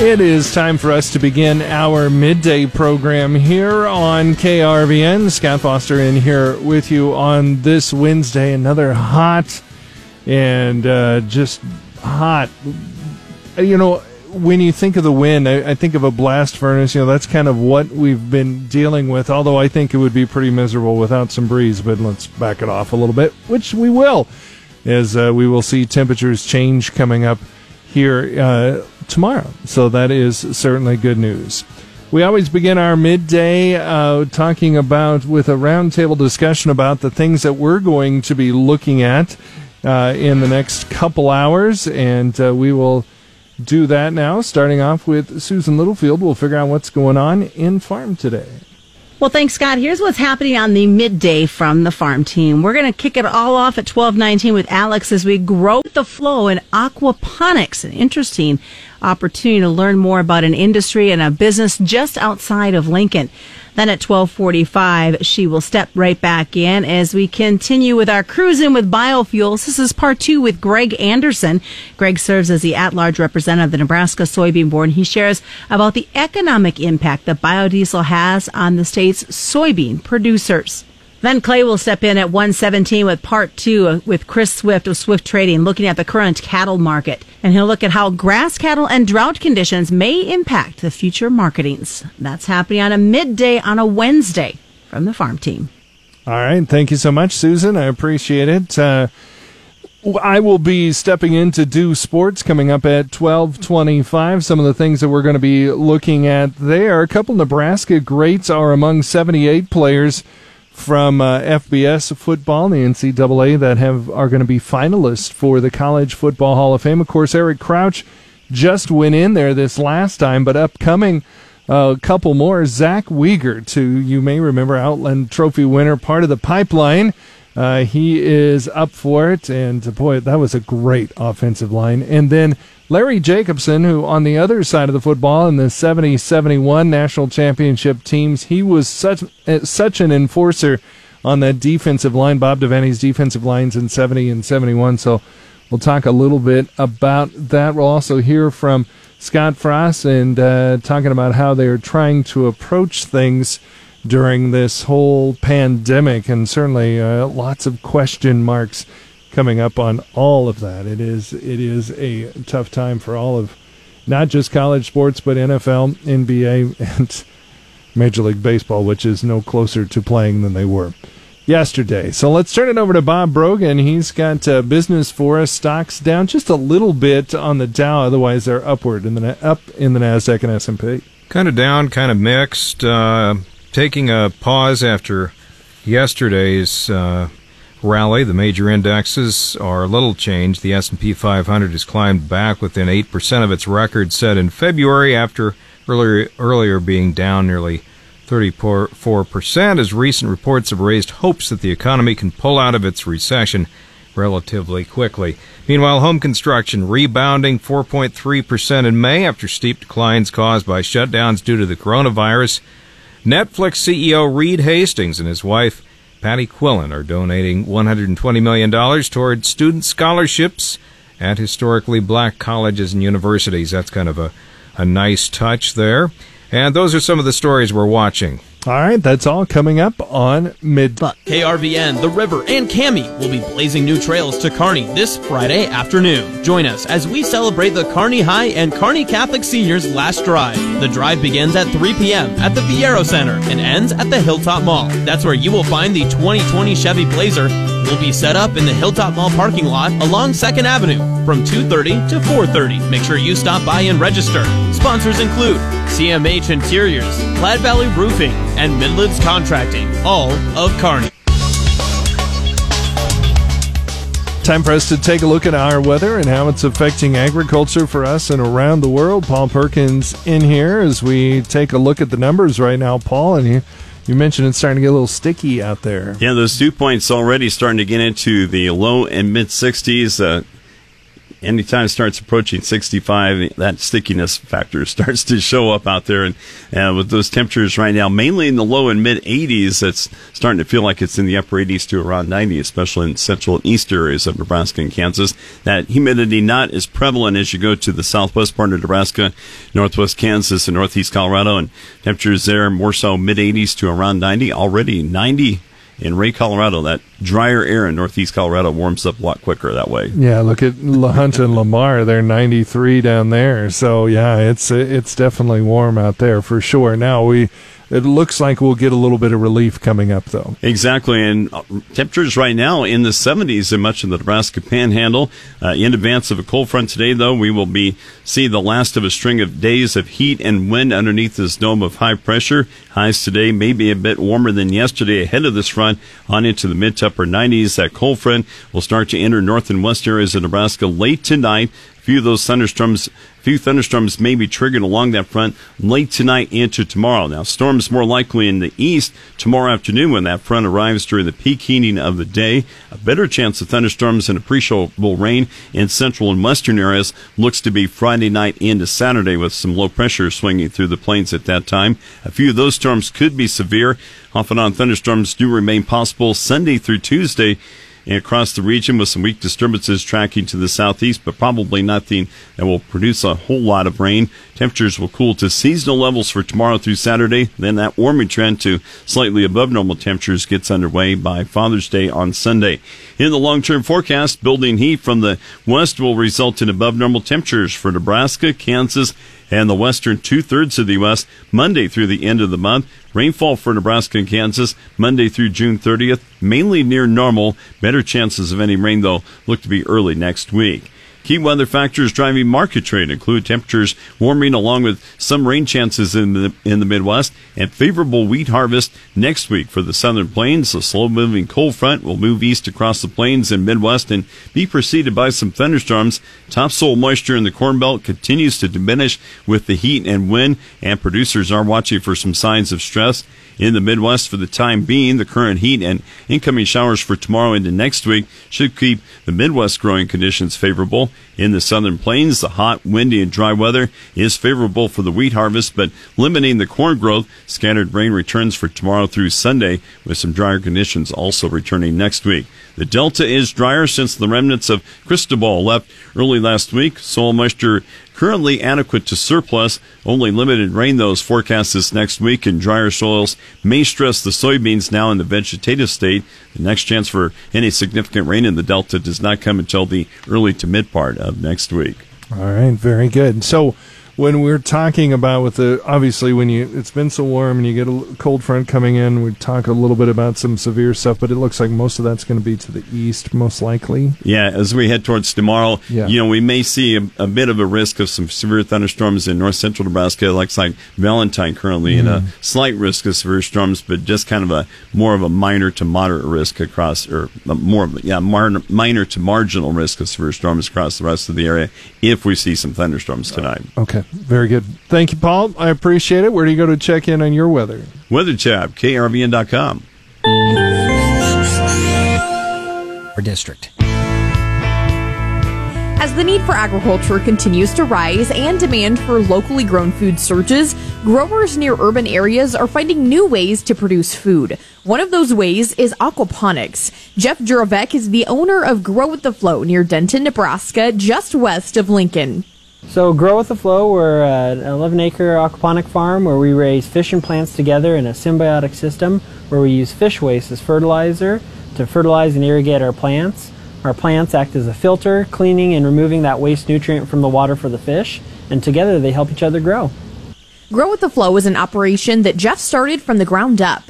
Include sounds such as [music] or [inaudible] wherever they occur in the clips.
It is time for us to begin our midday program here on KRVN. Scott Foster in here with you on this Wednesday. Another hot and uh, just hot. You know, when you think of the wind, I, I, think of a blast furnace. You know, that's kind of what we've been dealing with. Although I think it would be pretty miserable without some breeze. But let's back it off a little bit, which we will, as uh, we will see temperatures change coming up here. Uh, tomorrow. So that is certainly good news. We always begin our midday uh, talking about with a roundtable discussion about the things that we're going to be looking at uh, in the next couple hours, and uh, we will do that now. Starting off with Susan Littlefield, we'll figure out what's going on in farm today. Well, thanks, Scott. Here's what's happening on the midday from the farm team. We're going to kick it all off at 1219 with Alex as we grow the flow in aquaponics. An interesting opportunity to learn more about an industry and a business just outside of Lincoln. Then at 1245, she will step right back in as we continue with our cruising with biofuels. This is part two with Greg Anderson. Greg serves as the at-large representative of the Nebraska Soybean Board. He shares about the economic impact that biodiesel has on the state's soybean producers. Then Clay will step in at 117 with part two with Chris Swift of Swift Trading, looking at the current cattle market. And he'll look at how grass cattle and drought conditions may impact the future marketings. That's happening on a midday on a Wednesday from the farm team. All right. Thank you so much, Susan. I appreciate it. Uh, I will be stepping in to do sports coming up at 1225. Some of the things that we're going to be looking at there. A couple Nebraska greats are among 78 players from uh, FBS football, the NCAA, that have are going to be finalists for the College Football Hall of Fame. Of course, Eric Crouch just went in there this last time, but upcoming a uh, couple more. Zach Wiegert, who you may remember, Outland Trophy winner, part of the pipeline. Uh, he is up for it, and boy, that was a great offensive line. And then Larry Jacobson, who on the other side of the football in the 70 71 national championship teams, he was such, uh, such an enforcer on that defensive line, Bob Devaney's defensive lines in 70 and 71. So we'll talk a little bit about that. We'll also hear from Scott Frost and uh, talking about how they're trying to approach things during this whole pandemic, and certainly uh, lots of question marks coming up on all of that. It is it is a tough time for all of not just college sports but NFL, NBA, and Major League Baseball, which is no closer to playing than they were yesterday. So let's turn it over to Bob Brogan. He's got uh, business for us. Stocks down just a little bit on the Dow, otherwise they're upward in the up in the Nasdaq and S and P. Kind of down, kind of mixed. Uh, taking a pause after yesterday's uh, rally. The major indexes are little changed. The S&P 500 has climbed back within 8% of its record set in February after earlier earlier being down nearly 34% as recent reports have raised hopes that the economy can pull out of its recession relatively quickly. Meanwhile, home construction rebounding 4.3% in May after steep declines caused by shutdowns due to the coronavirus. Netflix CEO Reed Hastings and his wife Patty Quillin are donating $120 million toward student scholarships at historically black colleges and universities. That's kind of a, a nice touch there. And those are some of the stories we're watching. All right, that's all coming up on Mid. KRVN, The River, and Cami will be blazing new trails to Kearney this Friday afternoon. Join us as we celebrate the Kearney High and Kearney Catholic Seniors Last Drive. The drive begins at 3 p.m. at the Viaero Center and ends at the Hilltop Mall. That's where you will find the 2020 Chevy Blazer will be set up in the Hilltop Mall parking lot along 2nd Avenue from 2.30 to 4.30. Make sure you stop by and register. Sponsors include CMH Interiors, Platte Valley Roofing, and Midlands Contracting, all of Kearney. Time for us to take a look at our weather and how it's affecting agriculture for us and around the world. Paul Perkins in here as we take a look at the numbers right now, Paul, and you you mentioned it's starting to get a little sticky out there. Yeah, those dew points already starting to get into the low and mid 60s. Uh, anytime it starts approaching 65, that stickiness factor [laughs] starts to show up out there. And uh, with those temperatures right now, mainly in the low and mid 80s, it's starting to feel like it's in the upper 80s to around 90, especially in central and east areas of Nebraska and Kansas. That humidity not as prevalent as you go to the southwest part of Nebraska, northwest Kansas, and northeast Colorado. And temperatures there more so mid 80s to around 90. Already 90 in Wray, Colorado, that drier air in northeast Colorado warms up a lot quicker that way. Yeah, look at La Junta and Lamar; they're 93 down there. So yeah, it's it's definitely warm out there for sure. Now we it looks like we'll get a little bit of relief coming up, though. Exactly, and uh, temperatures right now in the 70s in much of the Nebraska Panhandle. Uh, in advance of a cold front today, though, we will be see the last of a string of days of heat and wind underneath this dome of high pressure. Highs today may be a bit warmer than yesterday ahead of this front on into the mid to upper 90s. That cold front will start to enter north and west areas of Nebraska late tonight few of those thunderstorms, a few thunderstorms may be triggered along that front late tonight into tomorrow. Now, storms more likely in the east tomorrow afternoon when that front arrives during the peak heating of the day. A better chance of thunderstorms and appreciable rain in central and western areas looks to be Friday night into Saturday with some low pressure swinging through the plains at that time. A few of those storms could be severe. Off and on thunderstorms do remain possible Sunday through Tuesday across the region with some weak disturbances tracking to the southeast, but probably nothing that will produce a whole lot of rain. Temperatures will cool to seasonal levels for tomorrow through Saturday. Then that warming trend to slightly above normal temperatures gets underway by Father's Day on Sunday. In the long term forecast, building heat from the west will result in above normal temperatures for Nebraska, Kansas, and the western two thirds of the U.S. Monday through the end of the month. Rainfall for Nebraska and Kansas Monday through June 30th, mainly near normal. Better chances of any rain, though, look to be early next week. Key weather factors driving market trade include temperatures warming along with some rain chances in the in the Midwest and favorable wheat harvest next week for the southern plains. A slow moving cold front will move east across the plains and Midwest and be preceded by some thunderstorms. Topsoil moisture in the Corn Belt continues to diminish with the heat and wind, and producers are watching for some signs of stress in the Midwest for the time being. The current heat and incoming showers for tomorrow into next week should keep the Midwest growing conditions favorable. In the southern plains, the hot, windy, and dry weather is favorable for the wheat harvest, but limiting the corn growth. Scattered rain returns for tomorrow through Sunday, with some drier conditions also returning next week. The Delta is drier since the remnants of Cristobal left early last week. Soil moisture currently adequate to surplus. Only limited rain, though, is forecast this next week, and drier soils may stress the soybeans now in the vegetative state. The next chance for any significant rain in the Delta does not come until the early to mid part of next week. All right, very good. So, when we're talking about with the obviously when you it's been so warm and you get a cold front coming in, we talk a little bit about some severe stuff, but it looks like most of that's going to be to the east, most likely. Yeah, as we head towards tomorrow, yeah. you know, we may see a, a, bit of a risk of some severe thunderstorms in north central Nebraska, It looks like Valentine currently, mm. and a slight risk of severe storms, but just kind of a more of a minor to moderate risk across, or more of a, yeah, minor, minor to marginal risk of severe storms across the rest of the area if we see some thunderstorms tonight. Okay. Very good. Thank you, Paul. I appreciate it. Where do you go to check in on your weather? Weather Chap, krvn.com. Our district. As the need for agriculture continues to rise and demand for locally grown food surges, growers near urban areas are finding new ways to produce food. One of those ways is aquaponics. Jeff Juravec is the owner of Grow with the Flow near Denton, Nebraska, just west of Lincoln. So Grow with the Flow, we're an 11 acre aquaponic farm where we raise fish and plants together in a symbiotic system where we use fish waste as fertilizer to fertilize and irrigate our plants. Our plants act as a filter, cleaning and removing that waste nutrient from the water for the fish, and together they help each other grow. Grow with the Flow is an operation that Jeff started from the ground up.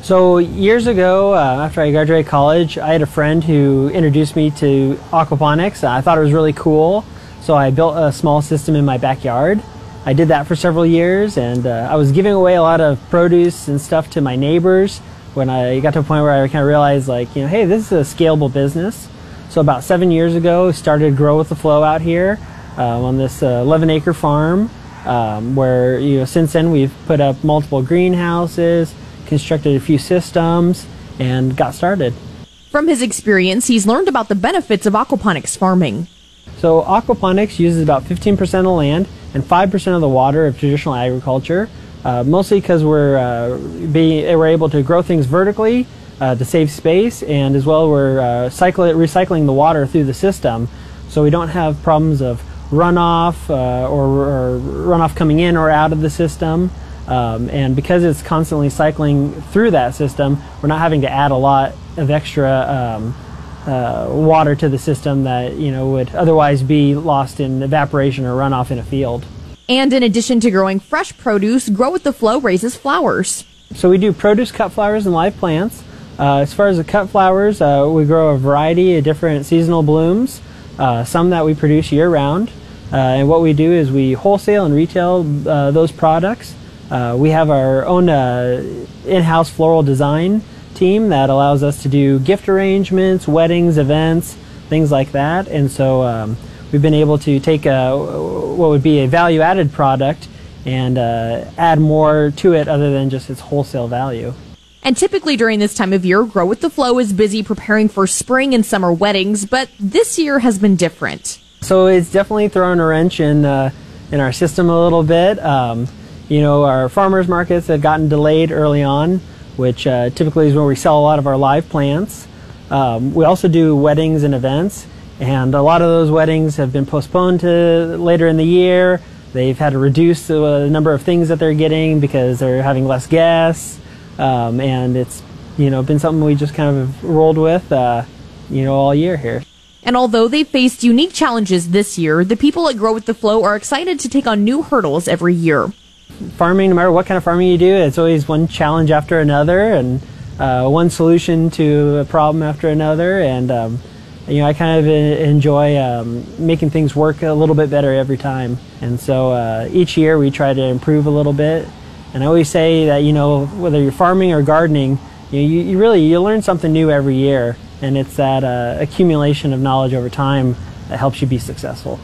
So years ago, uh, after I graduated college, I had a friend who introduced me to aquaponics. I thought it was really cool. So I built a small system in my backyard. I did that for several years, and uh, I was giving away a lot of produce and stuff to my neighbors. When I got to a point where I kind of realized, like, you know, hey, this is a scalable business. So about seven years ago, started Grow with the Flow out here um, on this uh, 11 acre farm. Um, where you know since then we've put up multiple greenhouses, constructed a few systems, and got started. From his experience, he's learned about the benefits of aquaponics farming. So aquaponics uses about 15% of the land and 5% of the water of traditional agriculture, uh, mostly because we're, uh, being, we're able to grow things vertically uh, to save space, and as well we're uh, cycle, recycling the water through the system, so we don't have problems of runoff uh, or, or, runoff coming in or out of the system. Um, and because it's constantly cycling through that system, we're not having to add a lot of extra um, uh, water to the system that you know would otherwise be lost in evaporation or runoff in a field. And in addition to growing fresh produce, Grow with the Flow raises flowers. So we do produce cut flowers and live plants. Uh, as far as the cut flowers, uh, we grow a variety of different seasonal blooms, uh, some that we produce year round. Uh, and what we do is we wholesale and retail uh, those products. we have our own in-house floral design team that allows us to do gift arrangements, weddings, events, things like that. And so um, we've been able to take a, what would be a value added product and uh, add more to it other than just its wholesale value. And typically during this time of year, Grow with the Flow is busy preparing for spring and summer weddings, but this year has been different. So it's definitely thrown a wrench in uh, in our system a little bit. Um, you know, our farmers markets have gotten delayed early on, which uh, typically is where we sell a lot of our live plants. Um, we also do weddings and events, and a lot of those weddings have been postponed to later in the year. They've had to reduce the number of things that they're getting because they're having less guests, um, and it's you know been something we just kind of rolled with, uh, you know, all year here. And although they faced unique challenges this year, the people at Grow with the Flow are excited to take on new hurdles every year farming, no matter what kind of farming you do, it's always one challenge after another and uh, one solution to a problem after another. And um, you know, I kind of enjoy um, making things work a little bit better every time. And so uh, each year we try to improve a little bit. And I always say that you know whether you're farming or gardening, you, you really you learn something new every year, and it's that uh, accumulation of knowledge over time that helps you be successful.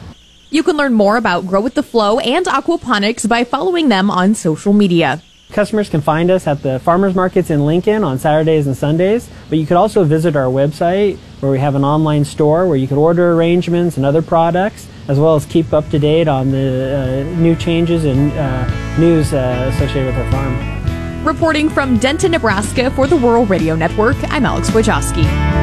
You can learn more about Grow with the Flow and aquaponics by following them on social media. Customers can find us at the farmers markets in Lincoln on Saturdays and Sundays, but you could also visit our website where we have an online store where you could order arrangements and other products, as well as keep up to date on the uh, new changes and uh, news uh, associated with our farm. Reporting from Denton, Nebraska for the Rural Radio Network, I'm Alex Wojcicki.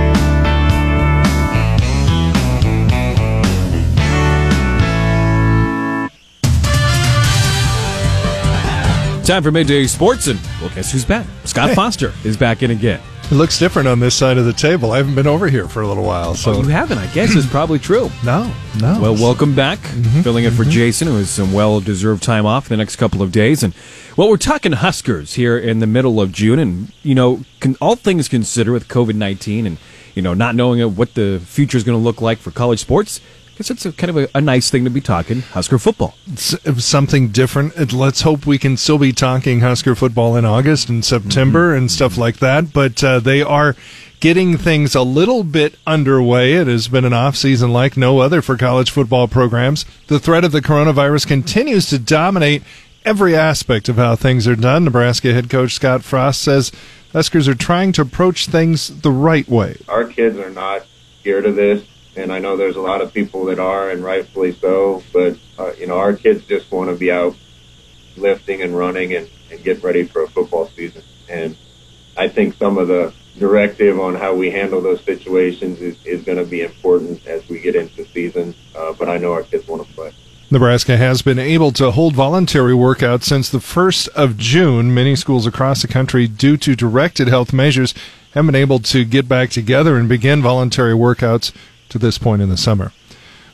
Time for midday sports, and well, guess who's back? Scott hey. Foster is back in again. It looks different on this side of the table. I haven't been over here for a little while. So oh, you haven't? I guess it's probably true. [laughs] no, no. Well, welcome back. Mm-hmm, filling in mm-hmm. for Jason, who has some well-deserved time off in the next couple of days. And well, we're talking Huskers here in the middle of June, and you know, can, all things considered with COVID nineteen and you know not knowing what the future is going to look like for college sports guess it's a, kind of a, a, nice thing to be talking Husker football. It's something different. Let's hope we can still be talking Husker football in August and September mm-hmm. and stuff like that. But uh, they are getting things a little bit underway. It has been an off season like no other for college football programs. The threat of the coronavirus continues to dominate every aspect of how things are done. Nebraska head coach Scott Frost says Huskers are trying to approach things the right way. Our kids are not scared of this and I know there's a lot of people that are, and rightfully so. But uh, you know, our kids just want to be out lifting and running and, and get ready for a football season. And I think some of the directive on how we handle those situations is, is going to be important as we get into season. Uh, but I know our kids want to play. Nebraska has been able to hold voluntary workouts since the 1st of June. Many schools across the country, due to directed health measures, have been able to get back together and begin voluntary workouts to this point in the summer.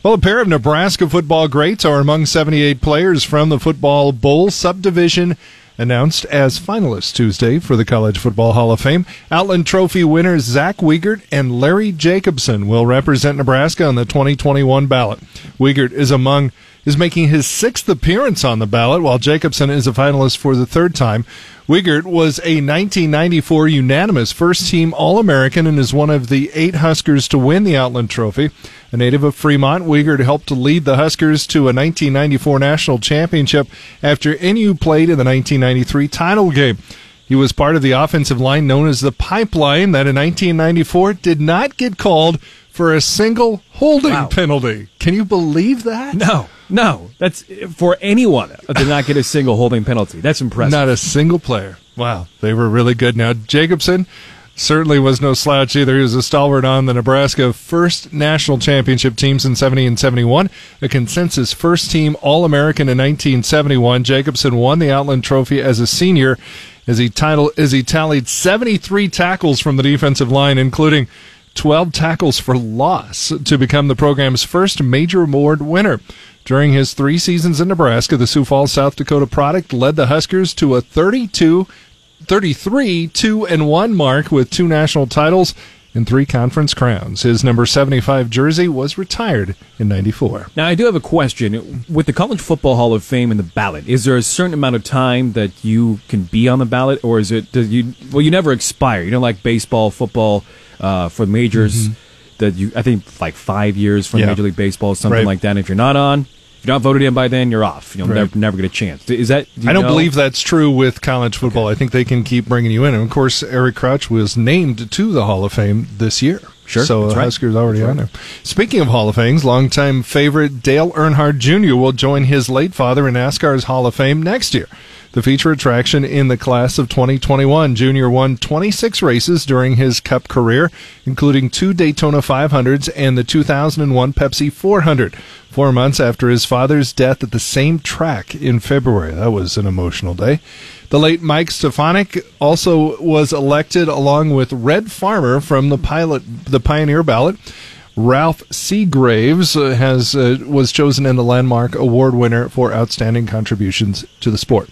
Well, a pair of Nebraska football greats are among 78 players from the Football Bowl subdivision announced as finalists Tuesday for the College Football Hall of Fame. Outland Trophy winners Zach Wiegert and Larry Jacobson will represent Nebraska on the 2021 ballot. Wiegert is among is making his sixth appearance on the ballot, while Jacobson is a finalist for the third time. Wiegert was a 1994 unanimous first team All American and is one of the eight Huskers to win the Outland Trophy. A native of Fremont, Wiegert helped to lead the Huskers to a 1994 national championship after NU played in the 1993 title game. He was part of the offensive line known as the Pipeline that in 1994 did not get called for a single holding Wow. penalty. Can you believe that? No, no. That's for anyone to not get a single holding penalty. That's impressive. Not a single player. Wow, they were really good. Now Jacobson certainly was no slouch either. He was a stalwart on the Nebraska first national championship teams in 70 and 71, a consensus first team All American in 1971. Jacobson won the Outland Trophy as a senior as he title as he tallied 73 tackles from the defensive line, including 12 tackles for loss to become the program's first major award winner. During his three seasons in Nebraska, the Sioux Falls, South Dakota product led the Huskers to a 32 33 2 and 1 mark with two national titles and three conference crowns. His number 75 jersey was retired in 94. Now, I do have a question. With the College Football Hall of Fame and the ballot, is there a certain amount of time that you can be on the ballot, or is it, does you, well, you never expire? You know, like baseball, football, uh, for the majors, that you, I think like five years from. Yeah. Major League Baseball, something Right. like that. And if you're not on, if you're not voted in by then, you're off. You'll Right. never, never get a chance. Is that, do you I don't know? believe that's true with college football. I think they can keep bringing you in. And of course, Eric Crouch was named to the Hall of Fame this year. Sure, So that's the right. Huskers already That's on right. there. Speaking of Hall of Fames, longtime favorite Dale Earnhardt Jr. will join his late father in NASCAR's Hall of Fame next year. The feature attraction in the class of 2021, Jr. won 26 races during his Cup career, including two Daytona 500s and the 2001 Pepsi 400. Four months after his father's death at the same track in February. That was an emotional day. The late Mike Stefanik also was elected along with Red Farmer from the pilot, the Pioneer ballot. Ralph Seagraves uh, has uh, was chosen in the landmark award winner for outstanding contributions to the sport.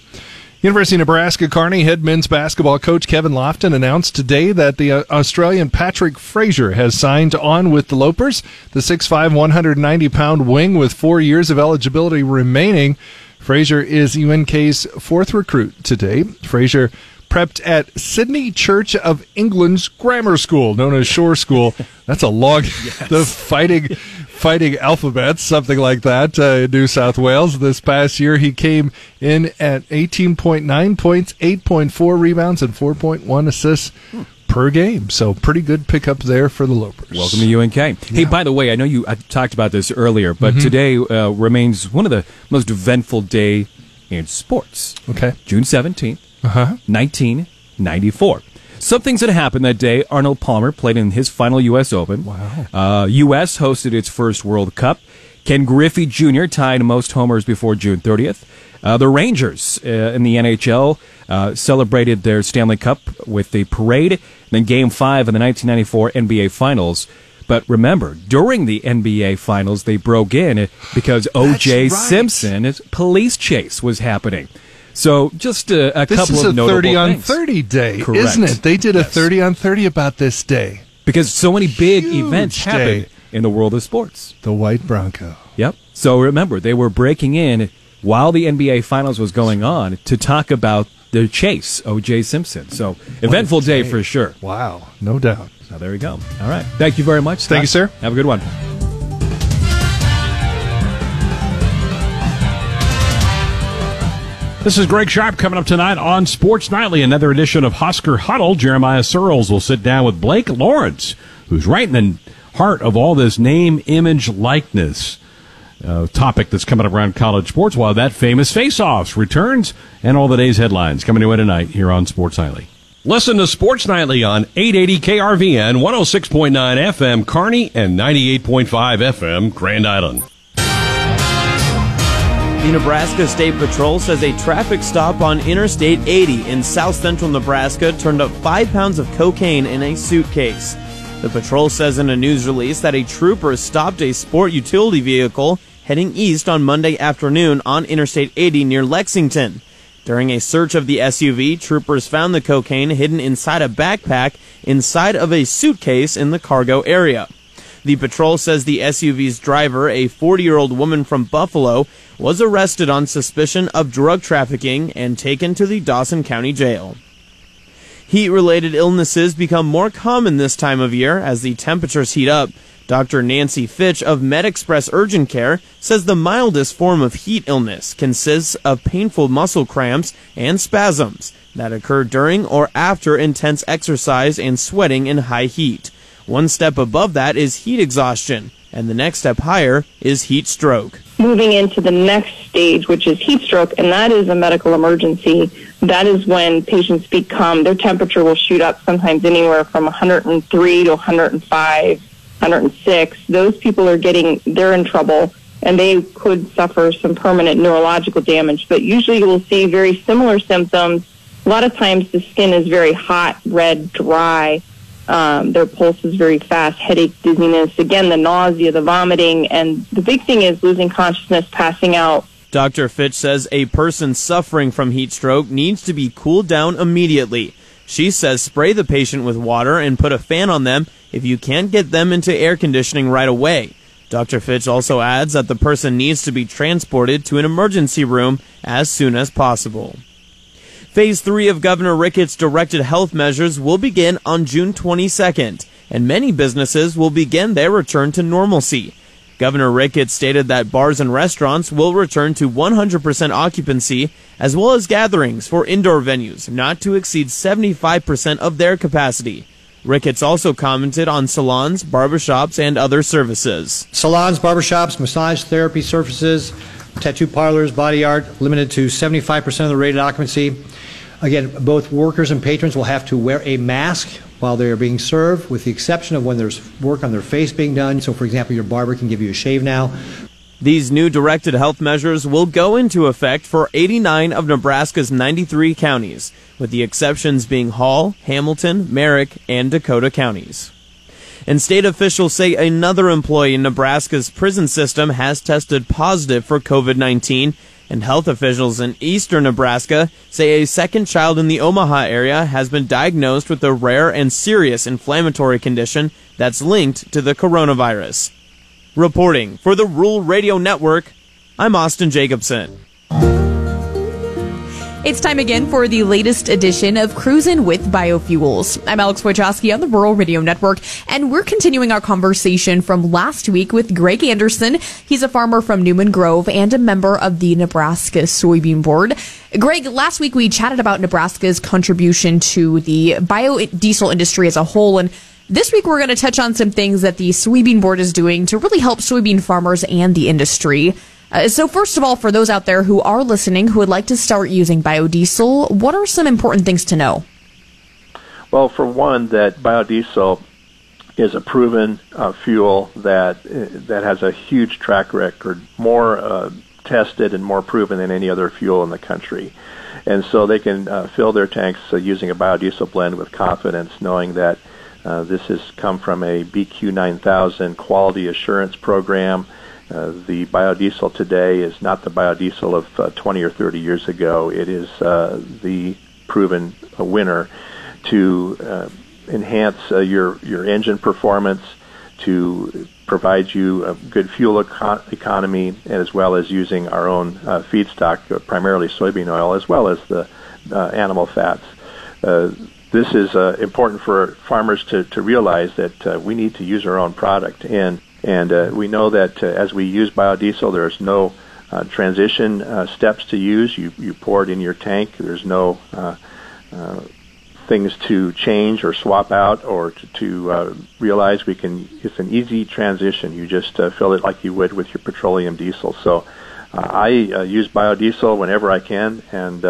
University of Nebraska Kearney head men's basketball coach Kevin Lofton announced today that the uh, Australian Patrick Frazier has signed on with the Lopers. The 6'5", 190 pound wing with four years of eligibility remaining. Frazier is UNK's fourth recruit today. Frazier prepped at Sydney Church of England's grammar school, known as Shore School. That's a long, [laughs] the fighting, fighting alphabets, something like that, uh, in New South Wales. This past year, he came in at 18.9 points, 8.4 rebounds, and 4.1 assists per game. So pretty good pickup there for the Lopers. Welcome to UNK. Hey, by the way, I know you I talked about this earlier, but Mm-hmm. today uh, remains one of the most eventful day in sports. Okay. June 17th, Uh-huh. 1994. Some things that happened that day. Arnold Palmer played in his final U.S. Open. Wow. Uh, U.S. hosted its first World Cup. Ken Griffey Jr. tied most homers before June 30th. Uh, the Rangers uh, in the NHL uh, celebrated their Stanley Cup with a parade, then Game 5 in the 1994 NBA Finals. But remember, during the NBA Finals, they broke in because O.J. right. Simpson's police chase was happening. So just a, a This couple is of a notable 30 on things. 30 day, Correct. isn't it? They did a 30 on 30 about this day. because so many big Huge events day. happened in the world of sports. The White Bronco. Yep. So remember, they were breaking in while the NBA Finals was going on to talk about the chase, O.J. Simpson. So eventful day for sure. Wow, no doubt. So there we go. All right. Thank you very much. Thank you, sir. Have a good one. This is Greg Sharp coming up tonight on Sports Nightly, another edition of Husker Huddle. Jeremiah Sirles will sit down with Blake Lawrence, who's right in the heart of all this name, image, likeness uh, topic that's coming up around college sports, while that famous face-offs returns and all the day's headlines coming to you tonight here on Sports Nightly. Listen to Sports Nightly on 880 KRVN, 106.9 FM Kearney, and 98.5 FM Grand Island. The Nebraska State Patrol says a traffic stop on Interstate 80 in south central Nebraska turned up five pounds of cocaine in a suitcase. The patrol says in a news release that a trooper stopped a sport utility vehicle heading east on Monday afternoon on Interstate 80 near Lexington. During a search of the SUV, troopers found the cocaine hidden inside a backpack inside of a suitcase in the cargo area. The patrol says the SUV's driver, a 40 year old woman from Buffalo, was arrested on suspicion of drug trafficking and taken to the Dawson County Jail. Heat related illnesses become more common this time of year as the temperatures heat up. Dr. Nancy Fitch of MedExpress Urgent Care says the mildest form of heat illness consists of painful muscle cramps and spasms that occur during or after intense exercise and sweating in high heat. One step above that is heat exhaustion, and the next step higher is heat stroke. Moving into the next stage, which is heat stroke, and that is a medical emergency. That is when patients become, their temperature will shoot up sometimes anywhere from 103 to 105, 106. Those people are getting, they're in trouble and they could suffer some permanent neurological damage. But usually you will see very similar symptoms. A lot of times the skin is very hot, red, dry. Um, their pulse is very fast, headache, dizziness, again, the nausea, the vomiting, and the big thing is losing consciousness, passing out. Dr. Fitch says a person suffering from heat stroke needs to be cooled down immediately. She says spray the patient with water and put a fan on them if you can't get them into air conditioning right away. Dr. Fitch also adds that the person needs to be transported to an emergency room as soon as possible. Phase 3 of Governor Ricketts' directed health measures will begin on June 22nd, and many businesses will begin their return to normalcy. Governor Ricketts stated that bars and restaurants will return to 100% occupancy, as well as gatherings for indoor venues not to exceed 75% of their capacity. Ricketts also commented on salons, barbershops, and other services. Salons, barbershops, massage therapy services, tattoo parlors, body art, limited to 75% of the rated occupancy. Again, both workers and patrons will have to wear a mask while they are being served, with the exception of when there's work on their face being done. So, for example, your barber can give you a shave now. These new directed health measures will go into effect for 89 of Nebraska's 93 counties, with the exceptions being Hall, Hamilton, Merrick, and Dakota counties. And state officials say another employee in Nebraska's prison system has tested positive for COVID 19, and health officials in eastern Nebraska say a second child in the Omaha area has been diagnosed with a rare and serious inflammatory condition that's linked to the coronavirus. Reporting for the Rural Radio Network, I'm Austin Jacobson. It's time again for the latest edition of Cruisin' with Biofuels. I'm Alex Wojcicki on the Rural Radio Network, and we're continuing our conversation from last week with Greg Anderson. He's a farmer from Newman Grove and a member of the Nebraska Soybean Board. Greg, last week we chatted about Nebraska's contribution to the biodiesel industry as a whole, and this week, we're going to touch on some things that the Soybean Board is doing to really help soybean farmers and the industry. Uh, so, first of all, for those out there who are listening who would like to start using biodiesel, what are some important things to know? Well, for one, that biodiesel is a proven uh, fuel that uh, that has a huge track record, more uh, tested and more proven than any other fuel in the country. And so they can uh, fill their tanks using a biodiesel blend with confidence, knowing that this has come from a BQ 9000 quality assurance program. Uh, the biodiesel today is not the biodiesel of uh, 20 or 30 years ago. It is uh, the proven winner to uh, enhance uh, your your engine performance, to provide you a good fuel eco- economy, as well as using our own feedstock, primarily soybean oil, as well as the animal fats this is uh, important for farmers to, to realize that uh, we need to use our own product. And, and uh, we know that uh, as we use biodiesel, there's no uh, transition uh, steps to use. You, you pour it in your tank. There's no things to change or swap out or to, to realize we can, it's an easy transition. You just fill it like you would with your petroleum diesel. So I use biodiesel whenever I can and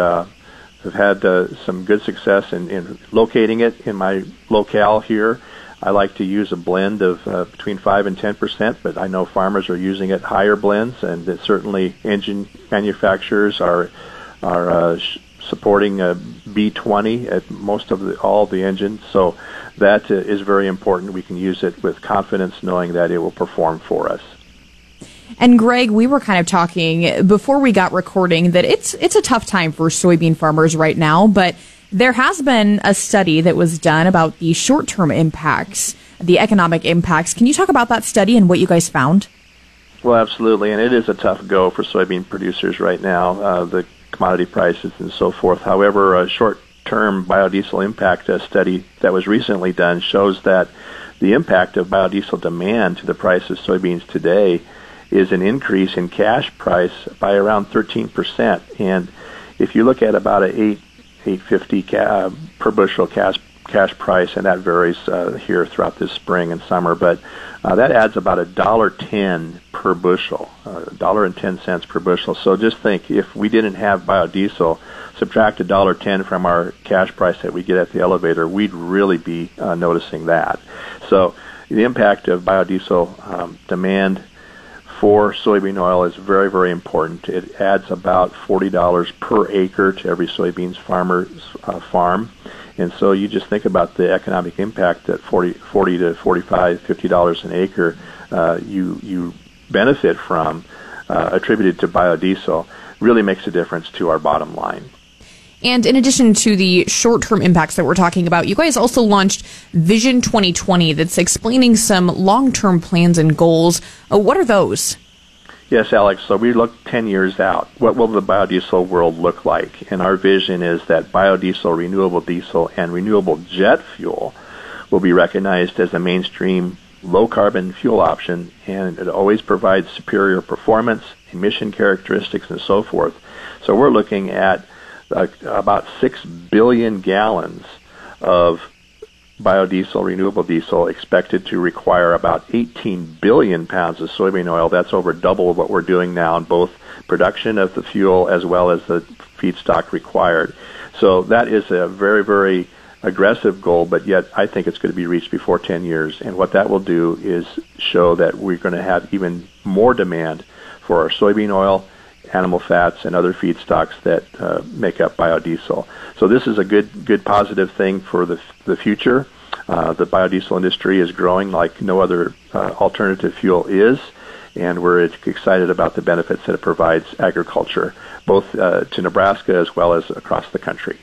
have had uh, some good success in, in locating it in my locale here. I like to use a blend of uh, between 5 and 10 percent, but I know farmers are using it higher blends, and that certainly engine manufacturers are are uh, sh- supporting a B20 at most of the, all the engines. So that uh, is very important. We can use it with confidence, knowing that it will perform for us. And Greg, we were kind of talking before we got recording that it's it's a tough time for soybean farmers right now, but there has been a study that was done about the short-term impacts, the economic impacts. Can you talk about that study and what you guys found? Well, absolutely, and it is a tough go for soybean producers right now. Uh, the commodity prices and so forth. However, a short-term biodiesel impact uh, study that was recently done shows that the impact of biodiesel demand to the price of soybeans today is an increase in cash price by around 13%. And if you look at about a 8 850 ca- per bushel cash cash price, and that varies uh, here throughout this spring and summer. But uh, that adds about a dollar ten per bushel, a dollar and ten cents per bushel. So just think, if we didn't have biodiesel, subtract a dollar ten from our cash price that we get at the elevator, we'd really be uh, noticing that. So the impact of biodiesel um, demand for soybean oil is very, very important. It adds about $40 per acre to every soybeans farmer's uh, farm. And so you just think about the economic impact that 40, 40 to 45, 50 dollars an acre uh, you you benefit from uh, attributed to biodiesel really makes a difference to our bottom line. And in addition to the short term impacts that we're talking about, you guys also launched Vision 2020 that's explaining some long term plans and goals. Uh, what are those? Yes, Alex. So we look 10 years out. What will the biodiesel world look like? And our vision is that biodiesel, renewable diesel, and renewable jet fuel will be recognized as a mainstream low carbon fuel option, and it always provides superior performance, emission characteristics, and so forth. So we're looking at uh, about 6 billion gallons of biodiesel, renewable diesel, expected to require about 18 billion pounds of soybean oil. That's over double what we're doing now in both production of the fuel as well as the feedstock required. So that is a very, very aggressive goal, but yet I think it's going to be reached before 10 years. And what that will do is show that we're going to have even more demand for our soybean oil, animal fats, and other feedstocks that uh, make up biodiesel. So this is a good, good positive thing for the, the future. Uh, the biodiesel industry is growing like no other uh, alternative fuel is, and we're excited about the benefits that it provides agriculture, both uh, to Nebraska as well as across the country.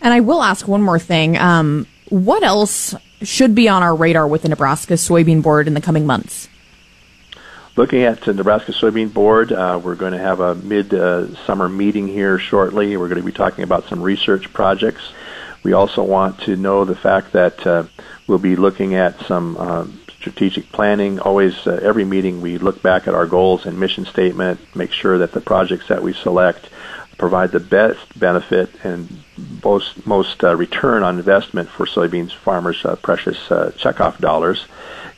And I will ask one more thing. Um, what else should be on our radar with the Nebraska Soybean Board in the coming months? Looking at the Nebraska Soybean Board, uh, we're going to have a mid-summer meeting here shortly. We're going to be talking about some research projects. We also want to know the fact that uh, we'll be looking at some uh, strategic planning. Always, uh, every meeting, we look back at our goals and mission statement, make sure that the projects that we select provide the best benefit and most, most uh, return on investment for soybeans farmers' uh, precious checkoff dollars.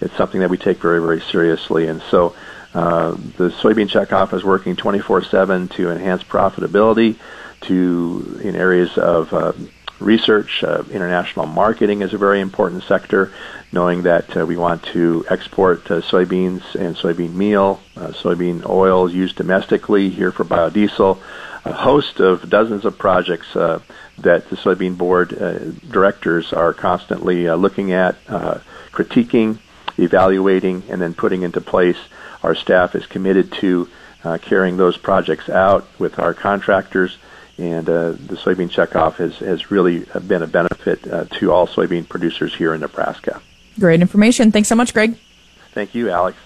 It's something that we take very, very seriously. And so uh, the soybean checkoff is working 24/7 to enhance profitability, to in areas of uh, research. Uh, international marketing is a very important sector, knowing that uh, we want to export uh, soybeans and soybean meal, uh, soybean oil used domestically here for biodiesel. A host of dozens of projects uh, that the soybean board uh, directors are constantly looking at, uh, critiquing, evaluating, and then putting into place. Our staff is committed to uh, carrying those projects out with our contractors, and uh, the soybean checkoff has, has really been a benefit uh, to all soybean producers here in Nebraska. Great information. Thanks so much, Greg. Thank you, Alex.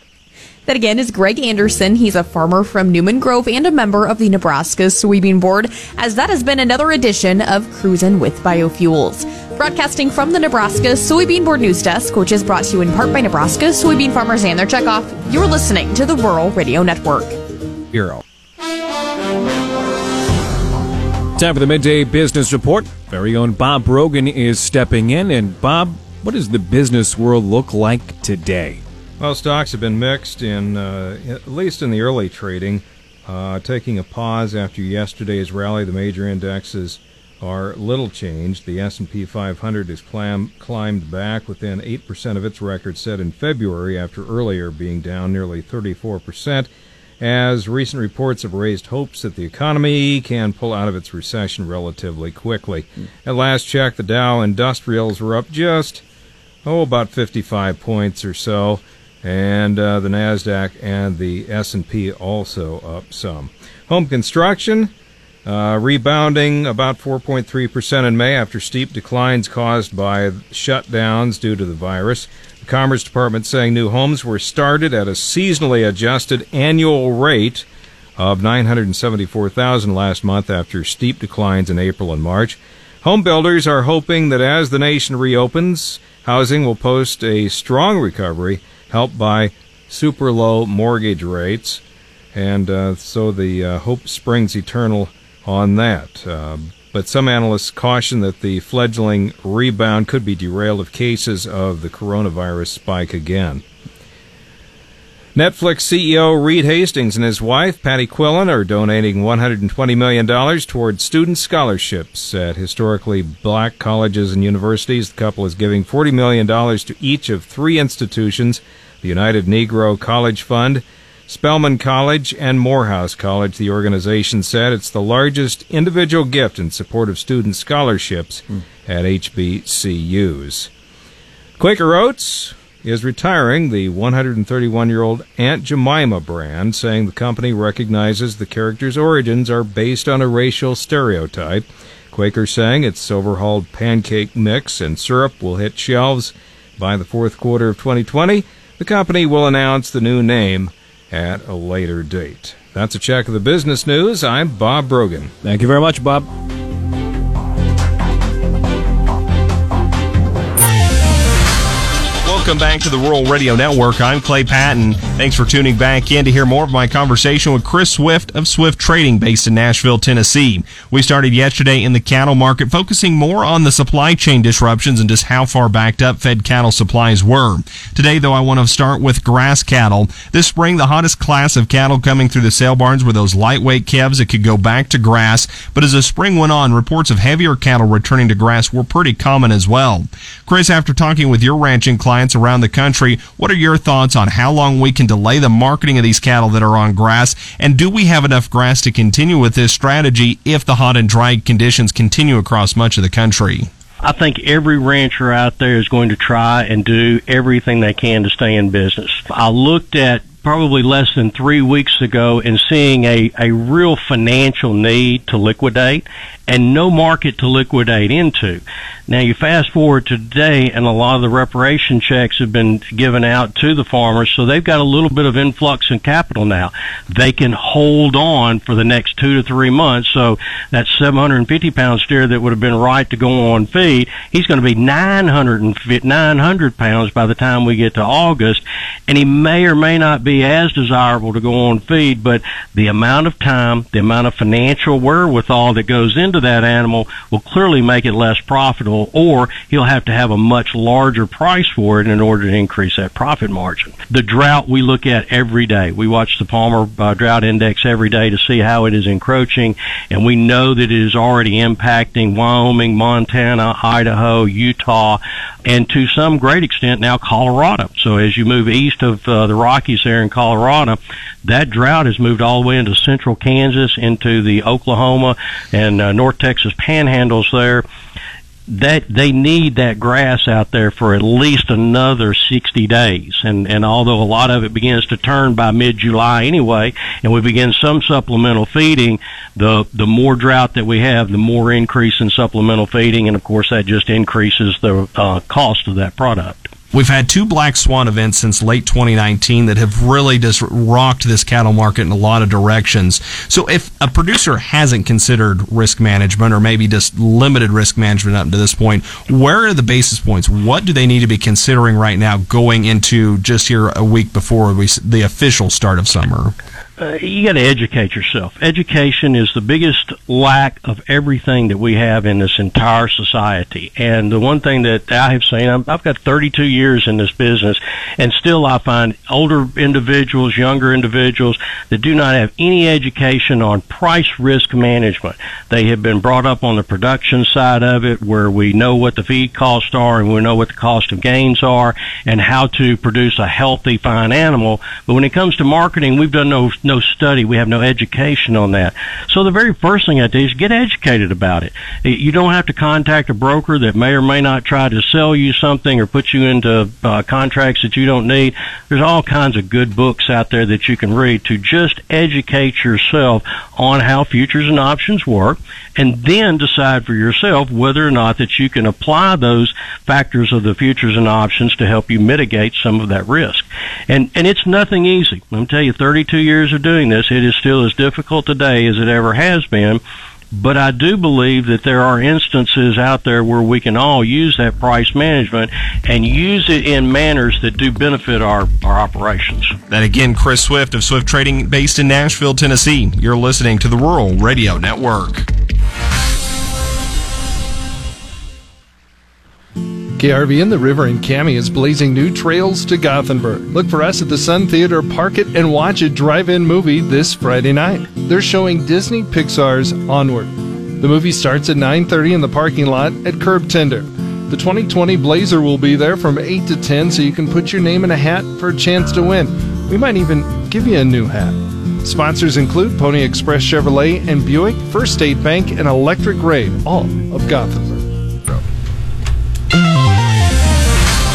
That again is Greg Anderson. He's a farmer from Newman Grove and a member of the Nebraska Soybean Board, as that has been another edition of Cruisin' with Biofuels. Broadcasting from the Nebraska Soybean Board News Desk, which is brought to you in part by Nebraska soybean farmers and their checkoff, you're listening to the Rural Radio Network. Bureau. Time for the midday business report. Very own Bob Brogan is stepping in. And Bob, what does the business world look like today? Well, stocks have been mixed in, uh, at least in the early trading. Uh, taking a pause after yesterday's rally, the major indexes are little changed. The S&P 500 has climbed back within 8% of its record set in February after earlier being down nearly 34%, as recent reports have raised hopes that the economy can pull out of its recession relatively quickly. At last check, the Dow Industrials were up just, oh, about 55 points or so and uh, the Nasdaq and the S&P also up some. Home construction uh, rebounding about 4.3% in May after steep declines caused by shutdowns due to the virus. The Commerce Department saying new homes were started at a seasonally adjusted annual rate of 974,000 last month after steep declines in April and March. Home builders are hoping that as the nation reopens, housing will post a strong recovery helped by super low mortgage rates. And uh, so the uh, hope springs eternal on that. Uh, but some analysts caution that the fledgling rebound could be derailed if cases of the coronavirus spike again. Netflix CEO Reed Hastings and his wife, Patty Quillin, are donating $120 million towards student scholarships at historically black colleges and universities. The couple is giving $40 million to each of three institutions the United Negro College Fund, Spelman College, and Morehouse College. The organization said it's the largest individual gift in support of student scholarships hmm. at HBCUs. Quaker Oats is retiring the 131 year old Aunt Jemima brand, saying the company recognizes the character's origins are based on a racial stereotype. Quaker saying its overhauled pancake mix and syrup will hit shelves by the fourth quarter of 2020. The company will announce the new name at a later date. That's a check of the business news. I'm Bob Brogan. Thank you very much, Bob. Welcome back to the Rural Radio Network. I'm Clay Patton. Thanks for tuning back in to hear more of my conversation with Chris Swift of Swift Trading based in Nashville, Tennessee. We started yesterday in the cattle market, focusing more on the supply chain disruptions and just how far backed up fed cattle supplies were. Today, though, I want to start with grass cattle. This spring, the hottest class of cattle coming through the sale barns were those lightweight calves that could go back to grass. But as the spring went on, reports of heavier cattle returning to grass were pretty common as well. Chris, after talking with your ranching clients around the country, what are your thoughts on how long we can delay the marketing of these cattle that are on grass? And do we have enough grass to continue with this strategy if the hot and dry conditions continue across much of the country? I think every rancher out there is going to try and do everything they can to stay in business. I looked at probably less than three weeks ago and seeing a, a real financial need to liquidate and no market to liquidate into. Now you fast forward to today and a lot of the reparation checks have been given out to the farmers, so they've got a little bit of influx in capital now. They can hold on for the next two to three months, so that 750 pound steer that would have been right to go on feed, he's going to be 900, 900 pounds by the time we get to August, and he may or may not be as desirable to go on feed, but the amount of time, the amount of financial wherewithal that goes into that animal will clearly make it less profitable, or he'll have to have a much larger price for it in order to increase that profit margin. The drought we look at every day. We watch the Palmer uh, Drought Index every day to see how it is encroaching, and we know that it is already impacting Wyoming, Montana, Idaho, Utah, and to some great extent now Colorado. So as you move east of uh, the Rockies there in Colorado, that drought has moved all the way into central Kansas, into the Oklahoma and uh, North Texas panhandles there. That they need that grass out there for at least another 60 days. And, and although a lot of it begins to turn by mid July anyway, and we begin some supplemental feeding, the, the more drought that we have, the more increase in supplemental feeding. And of course that just increases the uh, cost of that product. We've had two black swan events since late 2019 that have really just rocked this cattle market in a lot of directions. So if a producer hasn't considered risk management or maybe just limited risk management up to this point, where are the basis points? What do they need to be considering right now going into just here a week before we, the official start of summer? Uh, you got to educate yourself. Education is the biggest lack of everything that we have in this entire society. And the one thing that I have seen, I'm, I've got 32 years in this business, and still I find older individuals, younger individuals that do not have any education on price risk management. They have been brought up on the production side of it, where we know what the feed costs are and we know what the cost of gains are, and how to produce a healthy, fine animal. But when it comes to marketing, we've done no no study. We have no education on that. So the very first thing I do is get educated about it. You don't have to contact a broker that may or may not try to sell you something or put you into uh, contracts that you don't need. There's all kinds of good books out there that you can read to just educate yourself on how futures and options work and then decide for yourself whether or not that you can apply those factors of the futures and options to help you mitigate some of that risk. And and it's nothing easy. Let me tell you 32 years of doing this, it is still as difficult today as it ever has been. But I do believe that there are instances out there where we can all use that price management and use it in manners that do benefit our, our operations. That again, Chris Swift of Swift Trading based in Nashville, Tennessee. You're listening to the Rural Radio Network. KRVN the River and Cami is blazing new trails to Gothenburg. Look for us at the Sun Theater Park It and Watch a drive-in movie this Friday night. They're showing Disney Pixar's Onward. The movie starts at 9:30 in the parking lot at Curb Tender. The 2020 Blazer will be there from 8 to 10 so you can put your name in a hat for a chance to win. We might even give you a new hat. Sponsors include Pony Express Chevrolet and Buick, First State Bank, and Electric Raid, all of Gothenburg.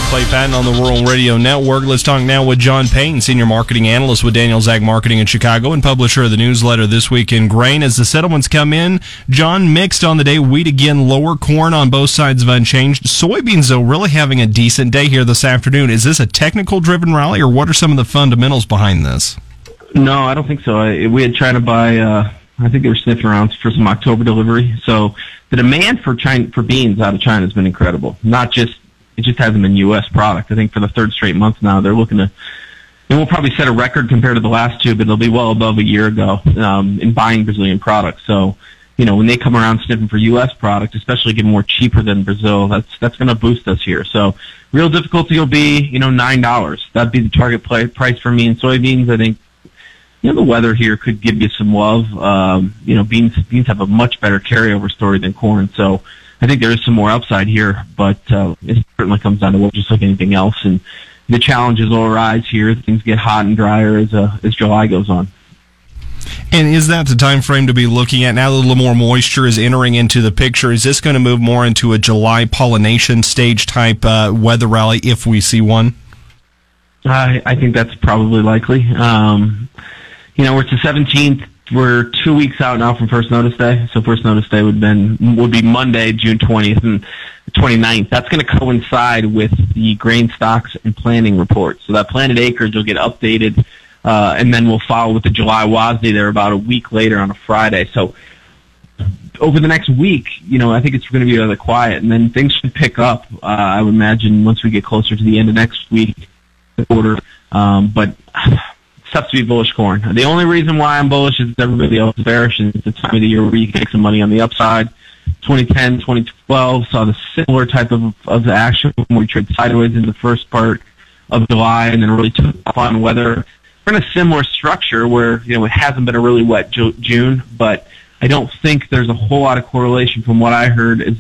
Clay Patton on the Rural Radio Network. Let's talk now with John Payne, Senior Marketing Analyst with Daniels Ag Marketing in Chicago and publisher of the newsletter This Week in Grain. As the settlements come in, John mixed on the day, wheat again, lower corn on both sides of unchanged. Soybeans, though, really having a decent day here this afternoon. Is this a technical driven rally or what are some of the fundamentals behind this? No, I don't think so. I, we had to buy, uh, I think they were sniffing around for some October delivery. So the demand for China, for beans out of China has been incredible. Not just it just hasn't been U.S. product. I think for the third straight month now, they're looking to. And we'll probably set a record compared to the last two, but it'll be well above a year ago um, in buying Brazilian products. So, you know, when they come around sniffing for U.S. product, especially given we're cheaper than Brazil, that's that's going to boost us here. So, real difficulty will be, you know, nine dollars. That'd be the target play, price for me in soybeans. I think, you know, the weather here could give you some love. Um, you know, beans beans have a much better carryover story than corn. So, I think there is some more upside here, but uh, it certainly comes down to what just like anything else. And the challenges will arise here. Things get hot and drier as uh, as July goes on. And is that the time frame to be looking at now? That a little more moisture is entering into the picture. Is this going to move more into a July pollination stage type uh, weather rally if we see one? I, I think that's probably likely. Um, you know, it's the 17th we're two weeks out now from first notice day. So first notice day would been would be Monday, June 20th and 29th. That's going to coincide with the grain stocks and planning report. So that planted acreage will get updated, uh, and then we'll follow with the July WASDE there about a week later on a Friday. So over the next week, you know, I think it's going to be rather quiet, and then things should pick up. Uh, I would imagine once we get closer to the end of next week, the quarter. Um, but tough to be bullish corn. The only reason why I'm bullish is everybody else is bearish, and it's the time of the year where you can make some money on the upside. 2010, 2012 saw the similar type of, of the action where we traded sideways in the first part of July and then really took off on weather. We're in a similar structure where, you know, it hasn't been a really wet Ju- June, but I don't think there's a whole lot of correlation from what I heard is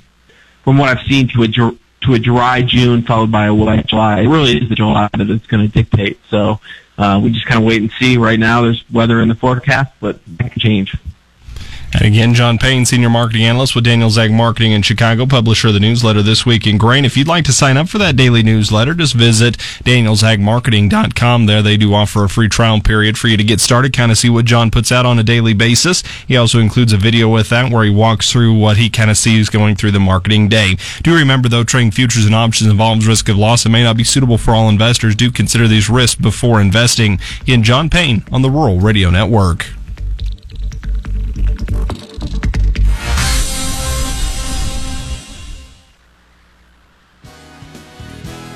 from what I've seen to a to a dry June followed by a wet July. It really is the July that it's going to dictate. So uh, we just kind of wait and see. Right now, there's weather in the forecast, but that can change. And again, John Payne, Senior Marketing Analyst with Daniels Ag Marketing in Chicago, publisher of the newsletter This Week in Grain. If you'd like to sign up for that daily newsletter, just visit danielsagmarketing.com. There they do offer a free trial period for you to get started, kind of see what John puts out on a daily basis. He also includes a video with that where he walks through what he kind of sees going through the marketing day. Do remember, though, trading futures and options involves risk of loss and may not be suitable for all investors. Do consider these risks before investing in John Payne on the Rural Radio Network.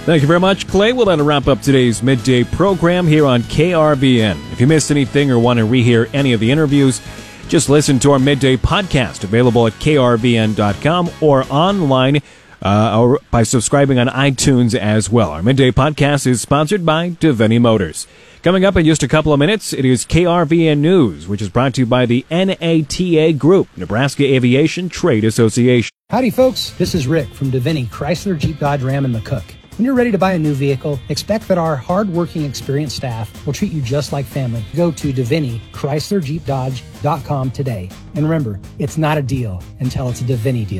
Thank you very much, Clay. We'll then wrap up today's midday program here on KRVN. If you missed anything or want to rehear any of the interviews, just listen to our midday podcast available at krvn.com or online uh, or by subscribing on iTunes as well. Our midday podcast is sponsored by Davini Motors. Coming up in just a couple of minutes, it is KRVN News, which is brought to you by the NATA Group, Nebraska Aviation Trade Association. Howdy, folks. This is Rick from Davini Chrysler Jeep Dodge Ram and McCook. When you're ready to buy a new vehicle, expect that our hard-working, experienced staff will treat you just like family. Go to Davini Chrysler Jeep Dodge.com today. And remember, it's not a deal until it's a Davini deal.